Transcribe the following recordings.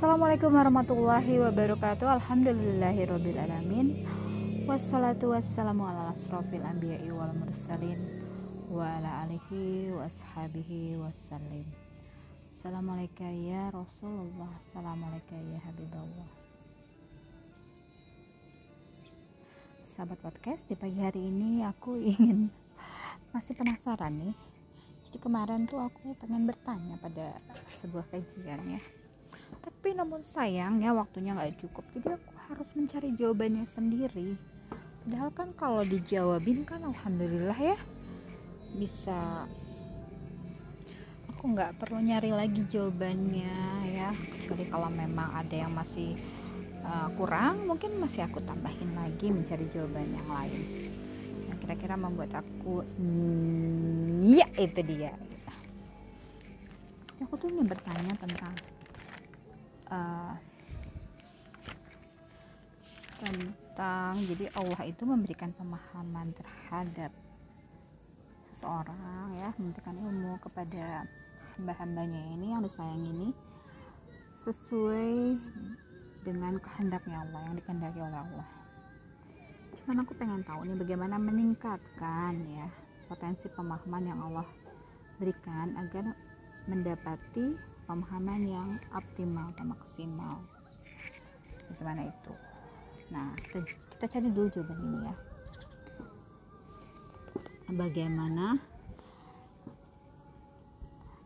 Assalamualaikum warahmatullahi wabarakatuh. Alhamdulillahirrabbilalamin Wassalatu wassalamu ala asrafil anbiya'i wal mursalin Wa ala alihi wa ashabihi wassalim Assalamualaikum ya Rasulullah. Assalamualaikum ya Habibullah. Sahabat podcast di pagi hari ini aku ingin Masih penasaran nih. Jadi kemarin tuh aku pengen bertanya pada sebuah kajian ya tapi namun sayang ya waktunya nggak cukup. Jadi aku harus mencari jawabannya sendiri. Padahal kan kalau dijawabin kan alhamdulillah ya bisa. Aku nggak perlu nyari lagi jawabannya ya. Kecuali kalau memang ada yang masih uh, kurang mungkin masih aku tambahin lagi mencari jawaban yang lain. Kira-kira membuat aku mm, ya itu dia. Aku tuh ingin bertanya tentang uh, tentang jadi Allah itu memberikan pemahaman terhadap seseorang ya memberikan ilmu kepada hamba-hambanya ini yang disayang ini sesuai dengan kehendaknya Allah yang dikehendaki oleh Allah. Cuman aku pengen tahu nih bagaimana meningkatkan ya potensi pemahaman yang Allah berikan agar mendapati pemahaman yang optimal atau maksimal. Bagaimana itu? Nah kita, cari dulu jawaban ini ya. Bagaimana?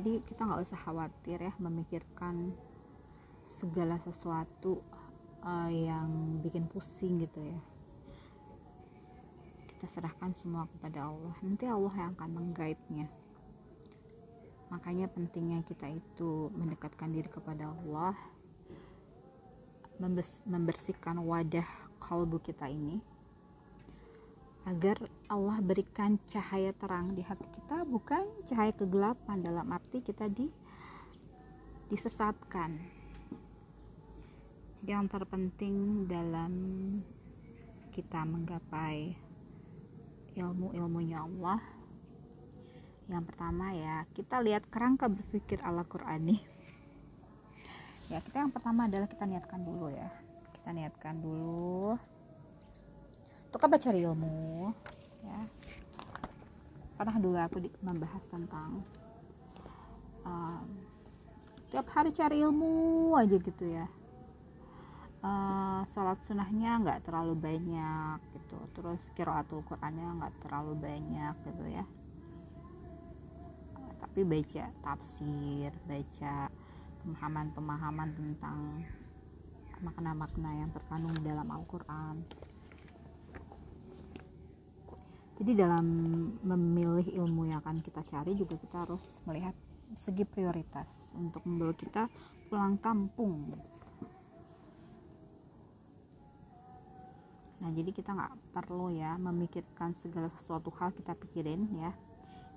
Jadi kita nggak usah khawatir ya memikirkan segala sesuatu uh, yang bikin pusing gitu ya. Kita serahkan semua kepada Allah. Nanti Allah yang akan mengguide-nya makanya pentingnya kita itu mendekatkan diri kepada Allah membersihkan wadah kalbu kita ini agar Allah berikan cahaya terang di hati kita bukan cahaya kegelapan dalam arti kita di disesatkan. Yang terpenting dalam kita menggapai ilmu-ilmunya Allah yang pertama ya kita lihat kerangka berpikir ala Qurani. Ya kita yang pertama adalah kita niatkan dulu ya. Kita niatkan dulu. Untuk apa cari ilmu ya. Pernah dulu aku di, membahas tentang um, tiap hari cari ilmu aja gitu ya. Uh, sholat sunnahnya nggak terlalu banyak gitu. Terus kiraatul Qurannya nggak terlalu banyak gitu ya tapi baca tafsir baca pemahaman-pemahaman tentang makna-makna yang terkandung dalam Al-Quran. Jadi dalam memilih ilmu yang akan kita cari juga kita harus melihat segi prioritas untuk membawa kita pulang kampung. Nah jadi kita nggak perlu ya memikirkan segala sesuatu hal kita pikirin ya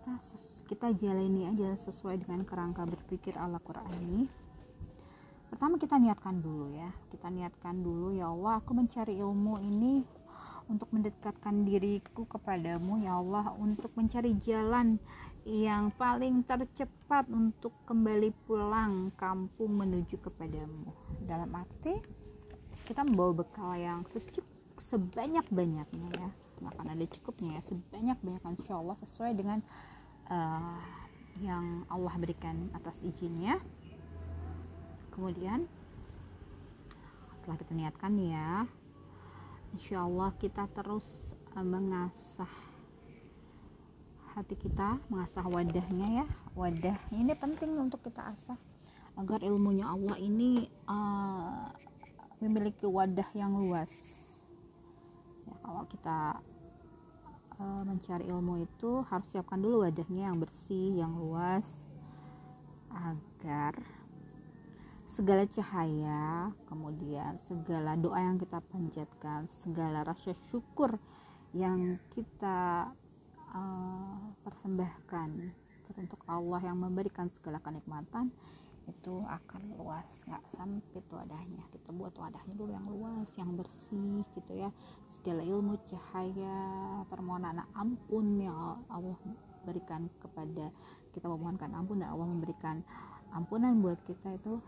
kita kita jalani aja sesuai dengan kerangka berpikir ala Quran ini. Pertama kita niatkan dulu ya. Kita niatkan dulu ya Allah aku mencari ilmu ini untuk mendekatkan diriku kepadamu ya Allah untuk mencari jalan yang paling tercepat untuk kembali pulang kampung menuju kepadamu. Dalam arti kita membawa bekal yang secukup sebanyak-banyaknya ya nggak akan ada cukupnya ya. Sebanyak-banyak insya Allah sesuai dengan uh, yang Allah berikan atas izinnya. Kemudian setelah kita niatkan ya insya Allah kita terus uh, mengasah hati kita mengasah wadahnya ya. Wadah ini penting untuk kita asah agar ilmunya Allah ini uh, memiliki wadah yang luas. Ya, kalau kita uh, mencari ilmu itu harus siapkan dulu wadahnya yang bersih yang luas agar segala cahaya kemudian segala doa yang kita panjatkan segala rasa syukur yang kita uh, persembahkan untuk Allah yang memberikan segala kenikmatan itu akan luas nggak sempit wadahnya. Kita buat wadahnya dulu yang luas yang bersih gitu ya. Segala ilmu cahaya permohonan ampun yang Allah berikan kepada kita memohonkan ampun dan Allah memberikan ampunan buat kita itu.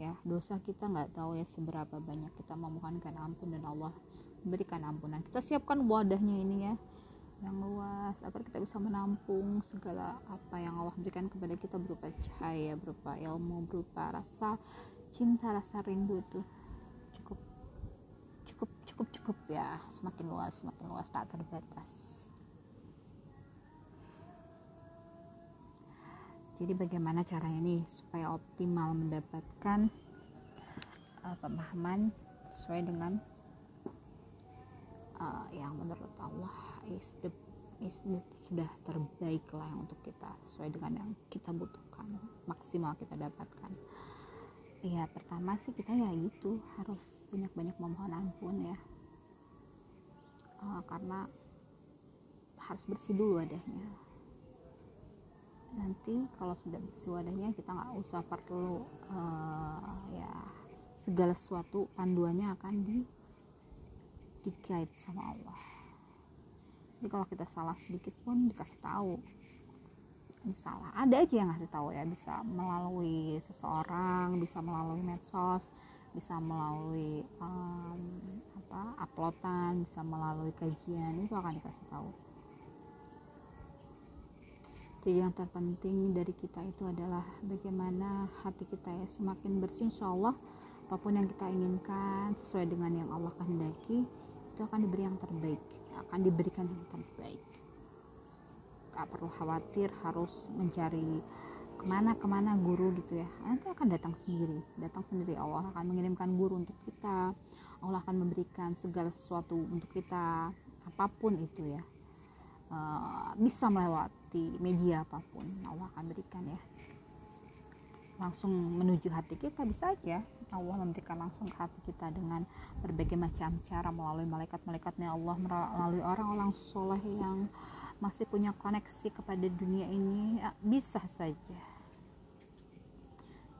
Ya dosa kita nggak tahu ya seberapa banyak kita memohonkan ampun dan Allah memberikan ampunan. Kita siapkan wadahnya ini ya yang luas agar kita bisa menampung segala apa yang Allah berikan kepada kita berupa cahaya berupa ilmu berupa rasa cinta rasa rindu itu cukup cukup cukup cukup ya. Semakin luas semakin luas tak terbatas. Jadi bagaimana caranya nih supaya optimal mendapatkan uh, pemahaman sesuai dengan uh, yang menurut Allah is the is the, sudah terbaik lah untuk kita sesuai dengan yang kita butuhkan maksimal kita dapatkan. Iya pertama sih kita ya itu harus banyak-banyak memohon ampun ya. Uh, karena harus bersih dulu wadahnya. Nanti kalau sudah bersih wadahnya kita nggak usah perlu uh, ya segala sesuatu panduannya akan di di guide sama Allah jadi kalau kita salah sedikit pun dikasih tahu. Salah ada aja yang ngasih tahu ya bisa melalui seseorang bisa melalui medsos bisa melalui um, apa uploadan bisa melalui kajian itu akan dikasih tahu. Jadi yang terpenting dari kita itu adalah bagaimana hati kita ya semakin bersih insya Allah apa pun yang kita inginkan sesuai dengan yang Allah kehendaki itu akan diberi yang terbaik akan diberikan yang terbaik. Gak perlu khawatir harus mencari ke mana ke mana guru gitu ya. Nanti akan datang sendiri datang sendiri. Allah akan mengirimkan guru untuk kita. Allah akan memberikan segala sesuatu untuk kita apa pun itu ya. Uh, bisa melewati media apa pun Allah akan berikan ya langsung menuju hati kita bisa aja Allah memberikan langsung ke hati kita dengan berbagai macam cara melalui malaikat-malaikatnya Allah melalui orang-orang soleh yang masih punya koneksi kepada dunia ini ya, bisa saja.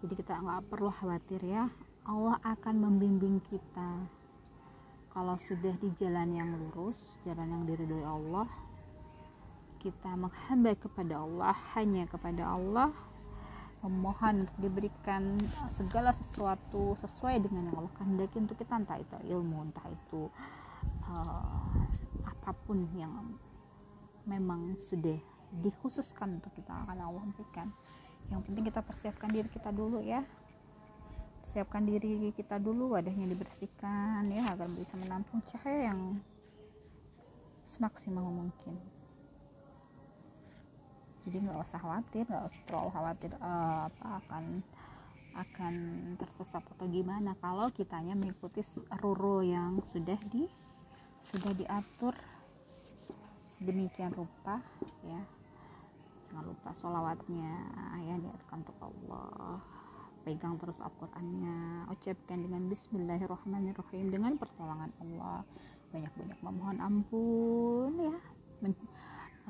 Jadi kita nggak perlu khawatir ya Allah akan membimbing kita. Kalau sudah di jalan yang lurus jalan yang diridhoi Allah kita menghamba kepada Allah hanya kepada Allah memohon untuk diberikan segala sesuatu sesuai dengan yang Allah kehendaki untuk kita entah itu ilmu entah itu uh, apa pun yang memang sudah dikhususkan untuk kita akan Allah berikan. Yang penting kita persiapkan diri kita dulu ya. Siapkan diri kita dulu wadahnya dibersihkan ya agar bisa menampung cahaya yang semaksimal mungkin jadi nggak usah khawatir nggak usah terlalu khawatir uh, apa akan akan tersesat atau gimana. Kalau kitanya mengikuti rule yang sudah di sudah diatur sedemikian rupa ya. Jangan lupa sholawatnya ya niatkan untuk Allah. Pegang terus Al-Qur'annya. Ucapkan dengan Bismillahirrahmanirrahim dengan pertolongan Allah. Banyak-banyak memohon ampun ya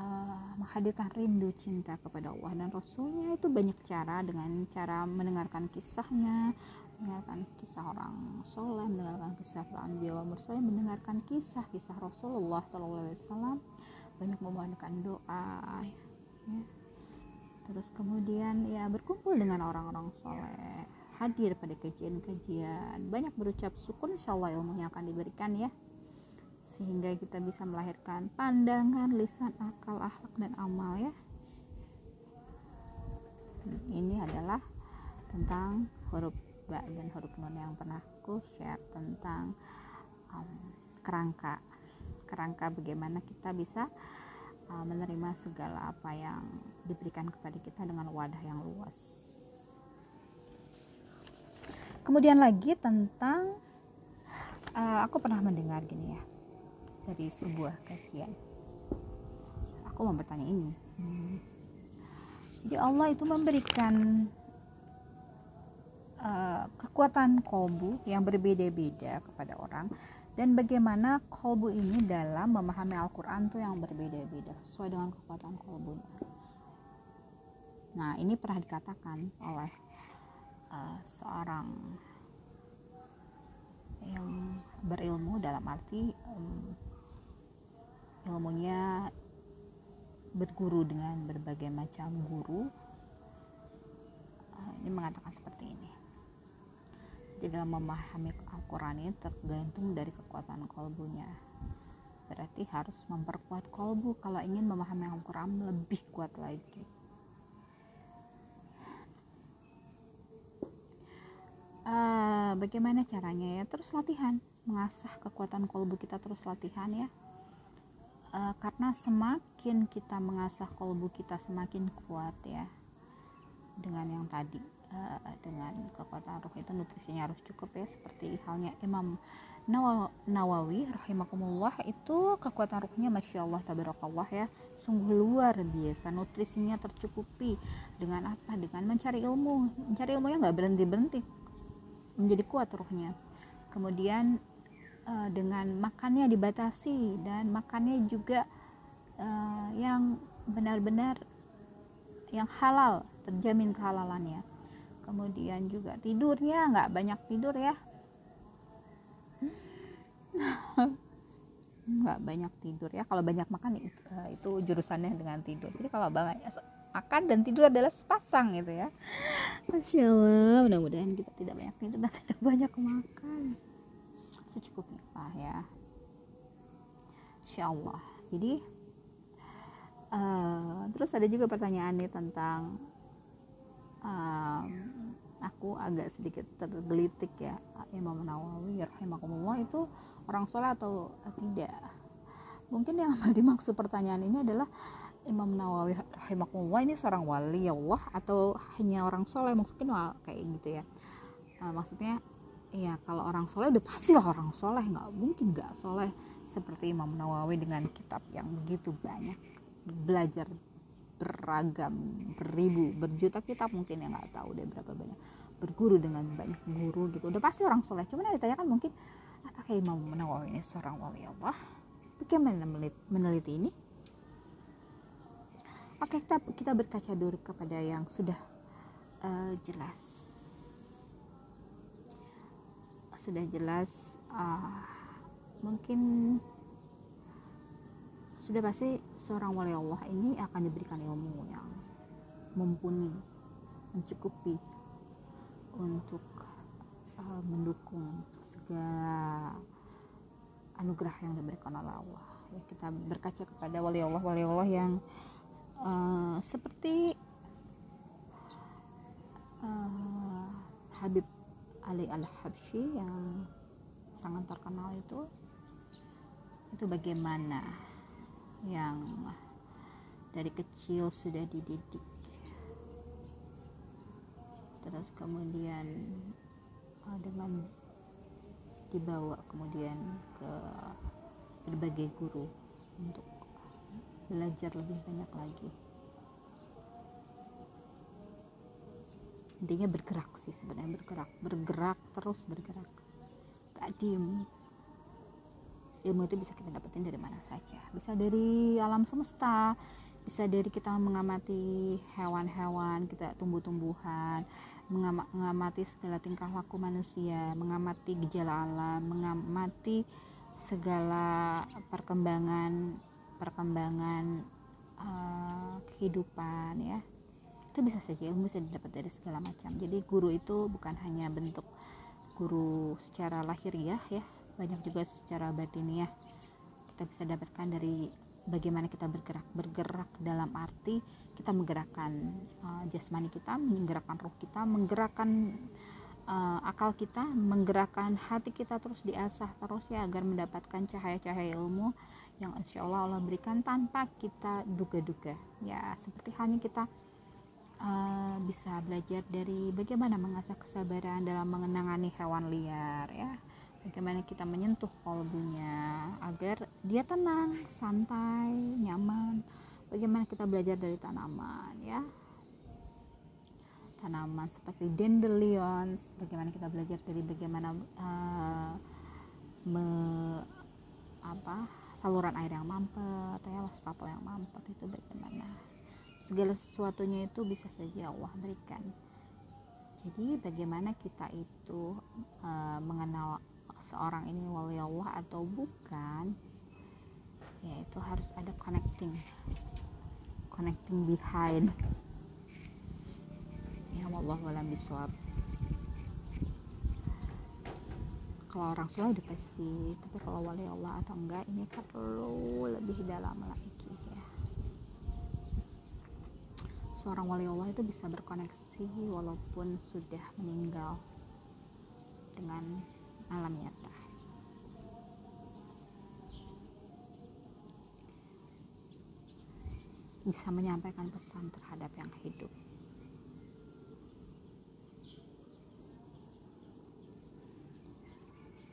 uh, menghadirkan rindu cinta kepada Allah dan Rasulnya itu banyak cara dengan cara mendengarkan kisahnya mendengarkan kisah orang soleh mendengarkan kisah para anbiya mursalin mendengarkan kisah-kisah Rasulullah SAW banyak memohonkan doa ya. terus kemudian ya berkumpul dengan orang-orang soleh hadir pada kajian-kajian. Banyak berucap syukur insya Allah ilmunya akan diberikan ya sehingga kita bisa melahirkan pandangan, lisan, akal, akhlak dan amal ya. Ini adalah tentang huruf ba dan huruf nun yang pernah aku share tentang um, kerangka kerangka bagaimana kita bisa uh, menerima segala apa yang diberikan kepada kita dengan wadah yang luas. Kemudian lagi tentang uh, aku pernah mendengar gini ya dari sebuah kajian. Aku mau bertanya ini. Hmm. jadi Allah itu memberikan uh, kekuatan kolbu yang berbeda-beda kepada orang. Dan bagaimana kolbu ini dalam memahami Al-Quran tuh yang berbeda-beda sesuai dengan kekuatan kolbunya nah ini pernah dikatakan oleh uh, seorang yang berilmu dalam arti um, ilmunya berguru dengan berbagai macam guru. Ah, ini mengatakan seperti ini. Di dalam memahami Al-Quran ini tergantung dari kekuatan kolbunya. Berarti harus memperkuat kolbu. Kalau ingin memahami Al-Quran lebih kuat lagi. Uh, bagaimana caranya ya? Terus latihan. Mengasah kekuatan kolbu kita terus latihan ya uh, karena semakin kita mengasah kolbu kita semakin kuat ya dengan yang tadi uh, dengan kekuatan roh itu nutrisinya harus cukup ya seperti halnya Imam Nawawi rahimakumullah itu kekuatan ruhnya masya Allah tabarakallah ya sungguh luar biasa nutrisinya tercukupi dengan apa? Dengan mencari ilmu. Mencari ilmunya nggak berhenti berhenti menjadi kuat ruhnya. Kemudian uh, dengan makannya dibatasi dan makannya juga uh, yang benar-benar yang halal terjamin kehalalannya. Kemudian juga tidurnya nggak banyak tidur ya. Nggak banyak tidur ya. Kalau banyak makan itu, uh, itu jurusannya dengan tidur. Jadi kalau banyak makan dan tidur adalah sepasang gitu ya. Masya Allah mudah-mudahan kita tidak banyak tidur dan tidak banyak makan secukupnya. Lah ya. Insya Allah jadi uh, terus ada juga pertanyaan nih tentang um, aku agak sedikit tergelitik ya Imam Nawawi rahimahumullah itu orang soleh atau tidak? Mungkin yang dimaksud pertanyaan ini adalah Imam Nawawi rahimahumullah ini seorang wali Allah atau hanya orang soleh maksudnya kayak gitu ya. Uh, maksudnya ya kalau orang soleh udah pastilah orang soleh. Nggak mungkin nggak soleh seperti Imam Nawawi dengan kitab yang begitu banyak. Belajar beragam beribu berjuta kitab mungkin yang nggak tahu deh berapa banyak. Berguru dengan banyak guru gitu. Udah pasti orang soleh. Cuman yang ditanyakan mungkin apakah Imam Nawawi ini seorang wali Allah? Bagaimana meneliti ini? Oke kita kita berkaca dulu kepada yang sudah uh, jelas sudah jelas uh, mungkin sudah pasti seorang wali Allah ini akan diberikan ilmu yang mumpuni mencukupi untuk uh, mendukung segala anugerah yang diberikan oleh Allah. Ya kita berkaca kepada wali Allah wali Allah yang uh, seperti uh, Habib Ali al Habsyi yang sangat terkenal itu itu bagaimana? Yang dari kecil sudah dididik. Terus kemudian uh, dengan dibawa kemudian ke berbagai guru untuk belajar lebih banyak lagi intinya bergerak sih sebenarnya bergerak bergerak terus bergerak. Gak diem. Ilmu itu bisa kita dapetin dari mana saja. Bisa dari alam semesta bisa dari kita mengamati hewan-hewan kita tumbuh-tumbuhan mengamati segala tingkah laku manusia mengamati gejala alam mengamati segala perkembangan perkembangan uh, kehidupan ya itu bisa saja ilmu bisa didapat dari segala macam. Jadi guru itu bukan hanya bentuk guru secara lahiriah ya banyak juga secara batiniah. Kita bisa dapatkan dari bagaimana kita bergerak bergerak dalam arti kita menggerakkan uh, jasmani kita menggerakkan roh kita menggerakkan uh, akal kita menggerakkan hati kita terus diasah terus ya agar mendapatkan cahaya-cahaya ilmu yang insya Allah Allah berikan tanpa kita duga-duga. Ya seperti halnya kita uh, bisa belajar dari bagaimana mengasah kesabaran dalam mengenangani hewan liar ya bagaimana kita menyentuh kolbunya agar dia tenang, santai, nyaman. Bagaimana kita belajar dari tanaman ya. Tanaman seperti dandelions, bagaimana kita belajar dari bagaimana uh, me, apa saluran air yang mampet ya wastafel yang mampet itu bagaimana segala sesuatunya itu bisa saja Allah berikan. Jadi bagaimana kita itu uh, mengenal seorang ini wali Allah atau bukan ya itu harus ada connecting connecting behind. Ya Allah walam biswab kalau orang soleh udah pasti tapi kalau wali Allah atau enggak ini perlu lebih dalam lagi ya seorang wali Allah itu bisa berkoneksi walaupun sudah meninggal dengan alam nyata. Bisa menyampaikan pesan terhadap yang hidup.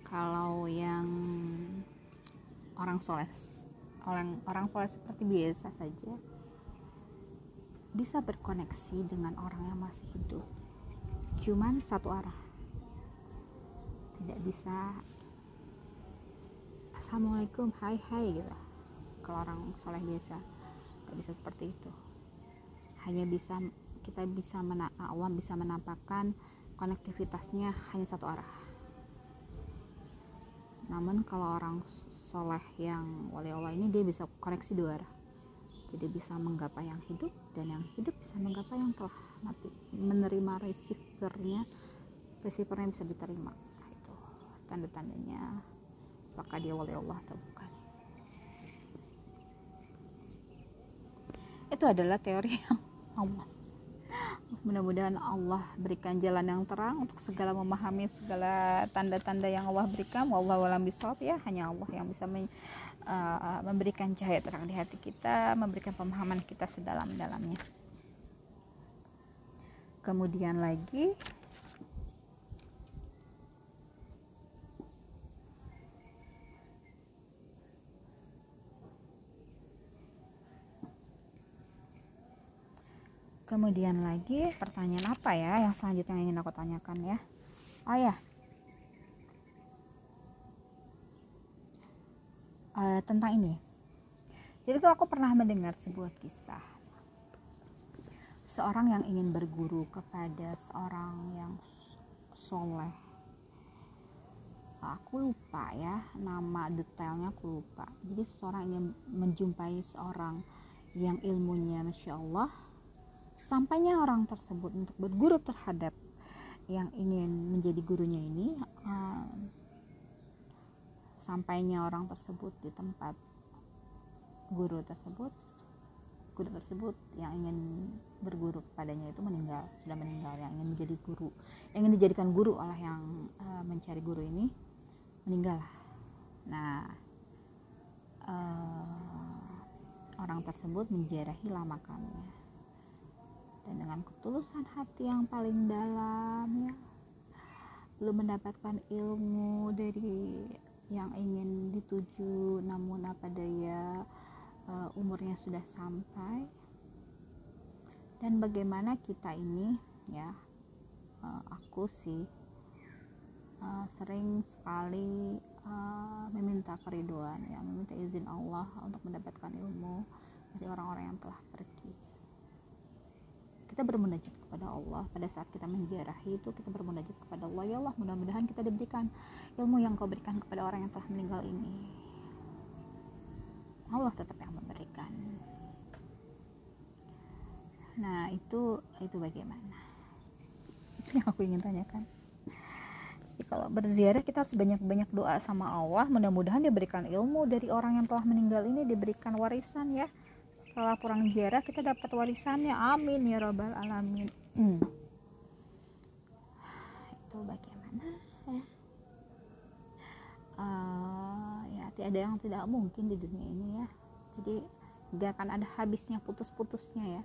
Kalau yang orang soleh orang orang soleh seperti biasa saja bisa berkoneksi dengan orang yang masih hidup. Cuman satu arah. Tidak bisa assalamualaikum hai hai gitu. Kalau orang soleh biasa nggak bisa seperti itu. Hanya bisa kita bisa mena Allah bisa menampakkan konektivitasnya hanya satu arah. Namun kalau orang soleh yang wali Allah ini dia bisa koneksi dua arah jadi bisa menggapai yang hidup dan yang hidup bisa menggapai yang telah mati. Menerima receivernya receivernya bisa diterima. Itu tanda-tandanya apakah dia wali Allah atau bukan. Itu adalah teori yang Allah. Mudah-mudahan Allah berikan jalan yang terang untuk segala memahami segala tanda-tanda yang Allah berikan. Wallahu alam bisawab ya hanya Allah yang bisa uh, memberikan cahaya terang di hati kita memberikan pemahaman kita sedalam-dalamnya. Kemudian lagi kemudian lagi pertanyaan apa ya yang selanjutnya ingin aku tanyakan ya? Oh ya uh, tentang ini. Jadi tuh aku pernah mendengar sebuah kisah. Seorang yang ingin berguru kepada seorang yang soleh. Aku lupa ya nama detailnya aku lupa. Jadi seorang ingin menjumpai seorang yang ilmunya masya Allah sampainya orang tersebut untuk berguru terhadap yang ingin menjadi gurunya ini uh, sampainya orang tersebut di tempat guru tersebut guru tersebut yang ingin berguru kepadanya itu meninggal sudah meninggal yang ingin menjadi guru. Yang ingin dijadikan guru oleh yang uh, mencari guru ini meninggal. Nah uh, orang tersebut menjarahi makamnya dan dengan ketulusan hati yang paling dalam ya belum mendapatkan ilmu dari yang ingin dituju namun apa daya uh, umurnya sudah sampai? Dan bagaimana kita ini ya uh, aku sih uh, sering sekali uh, meminta keriduan ya meminta izin Allah untuk mendapatkan ilmu dari orang-orang yang telah pergi. Kita bermunajat kepada Allah. Pada saat kita menjarahi itu kita bermunajat kepada Allah. Ya Allah mudah-mudahan kita diberikan ilmu yang kau berikan kepada orang yang telah meninggal ini. Allah tetap yang memberikan. Nah itu itu bagaimana? Itu yang aku ingin tanyakan. Jadi kalau berziarah kita harus banyak-banyak doa sama Allah. Mudah-mudahan dia berikan ilmu dari orang yang telah meninggal ini diberikan warisan ya setelah pulang ziarah kita dapat warisannya. Amin ya robbal alamin. Hmm. itu bagaimana ya? Uh, ya tiada yang tidak mungkin di dunia ini ya. Jadi gak akan ada habisnya putus-putusnya ya.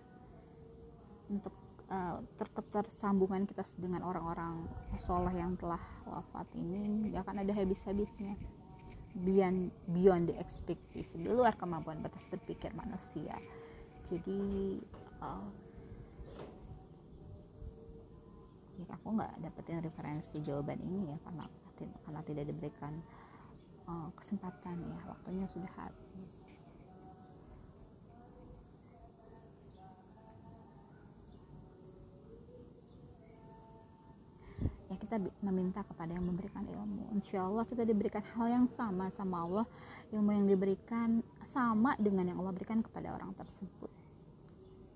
Untuk uh, sambungan kita dengan orang-orang soleh yang telah wafat ini gak akan ada habis-habisnya beyond beyond the expectation di luar kemampuan batas berpikir manusia. Jadi uh, ya aku nggak dapetin referensi jawaban ini ya karena karena tidak diberikan uh, kesempatan ya waktunya sudah habis kita meminta kepada yang memberikan ilmu. Insya Allah kita diberikan hal yang sama sama Allah. Ilmu yang diberikan sama dengan yang Allah berikan kepada orang tersebut.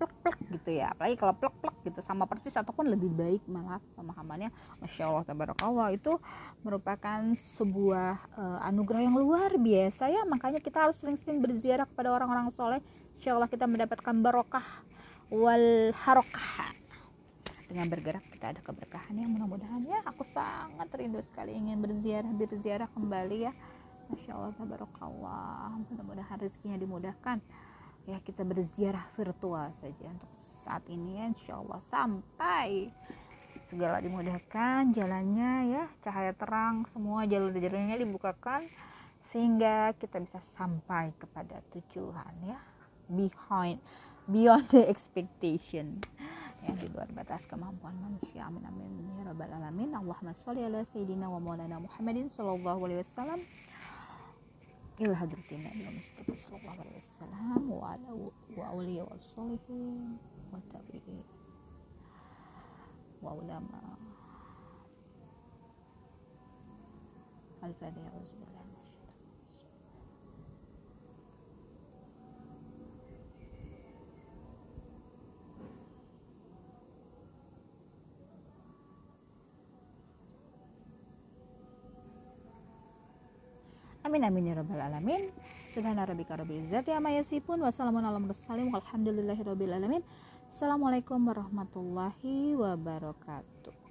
Plek plek gitu ya. Apalagi kalau plek plek gitu sama persis ataupun lebih baik malah pemahamannya. Masya Allah tabarakallah. Itu merupakan sebuah uh, anugerah yang luar biasa ya. Makanya kita harus sering-sering berziarah kepada orang-orang soleh. Insya Allah kita mendapatkan barokah wal harokah dengan bergerak kita ada keberkahan yang mudah-mudahan ya aku sangat rindu sekali ingin berziarah berziarah kembali ya. Masya Allah tabarakallah. Mudah-mudahan rezekinya dimudahkan. Ya kita berziarah virtual saja untuk saat ini ya Insya Allah. Sampai segala dimudahkan jalannya ya cahaya terang semua jalur-jalurnya dibukakan sehingga kita bisa sampai kepada tujuan ya. Behind beyond the expectation yang di luar batas kemampuan manusia. Amin amin. Ya rabbal alamin. Allahumma sholli ala sayyidina wa maulana Muhammadin sallallahu alaihi wasallam. Ila hadratin Nabi Mustafa sallallahu alaihi wasallam. Wa ala wa auliya wa sholihin wa tabi'in. Wa ulama. Al-fadhi'a Amin amin ya rabbal alamin. Subhana rabbika rabbil izzati amma yasifun wa salamun alal mursalin walhamdulillahi rabbil alamin. Assalamualaikum warahmatullahi wabarakatuh.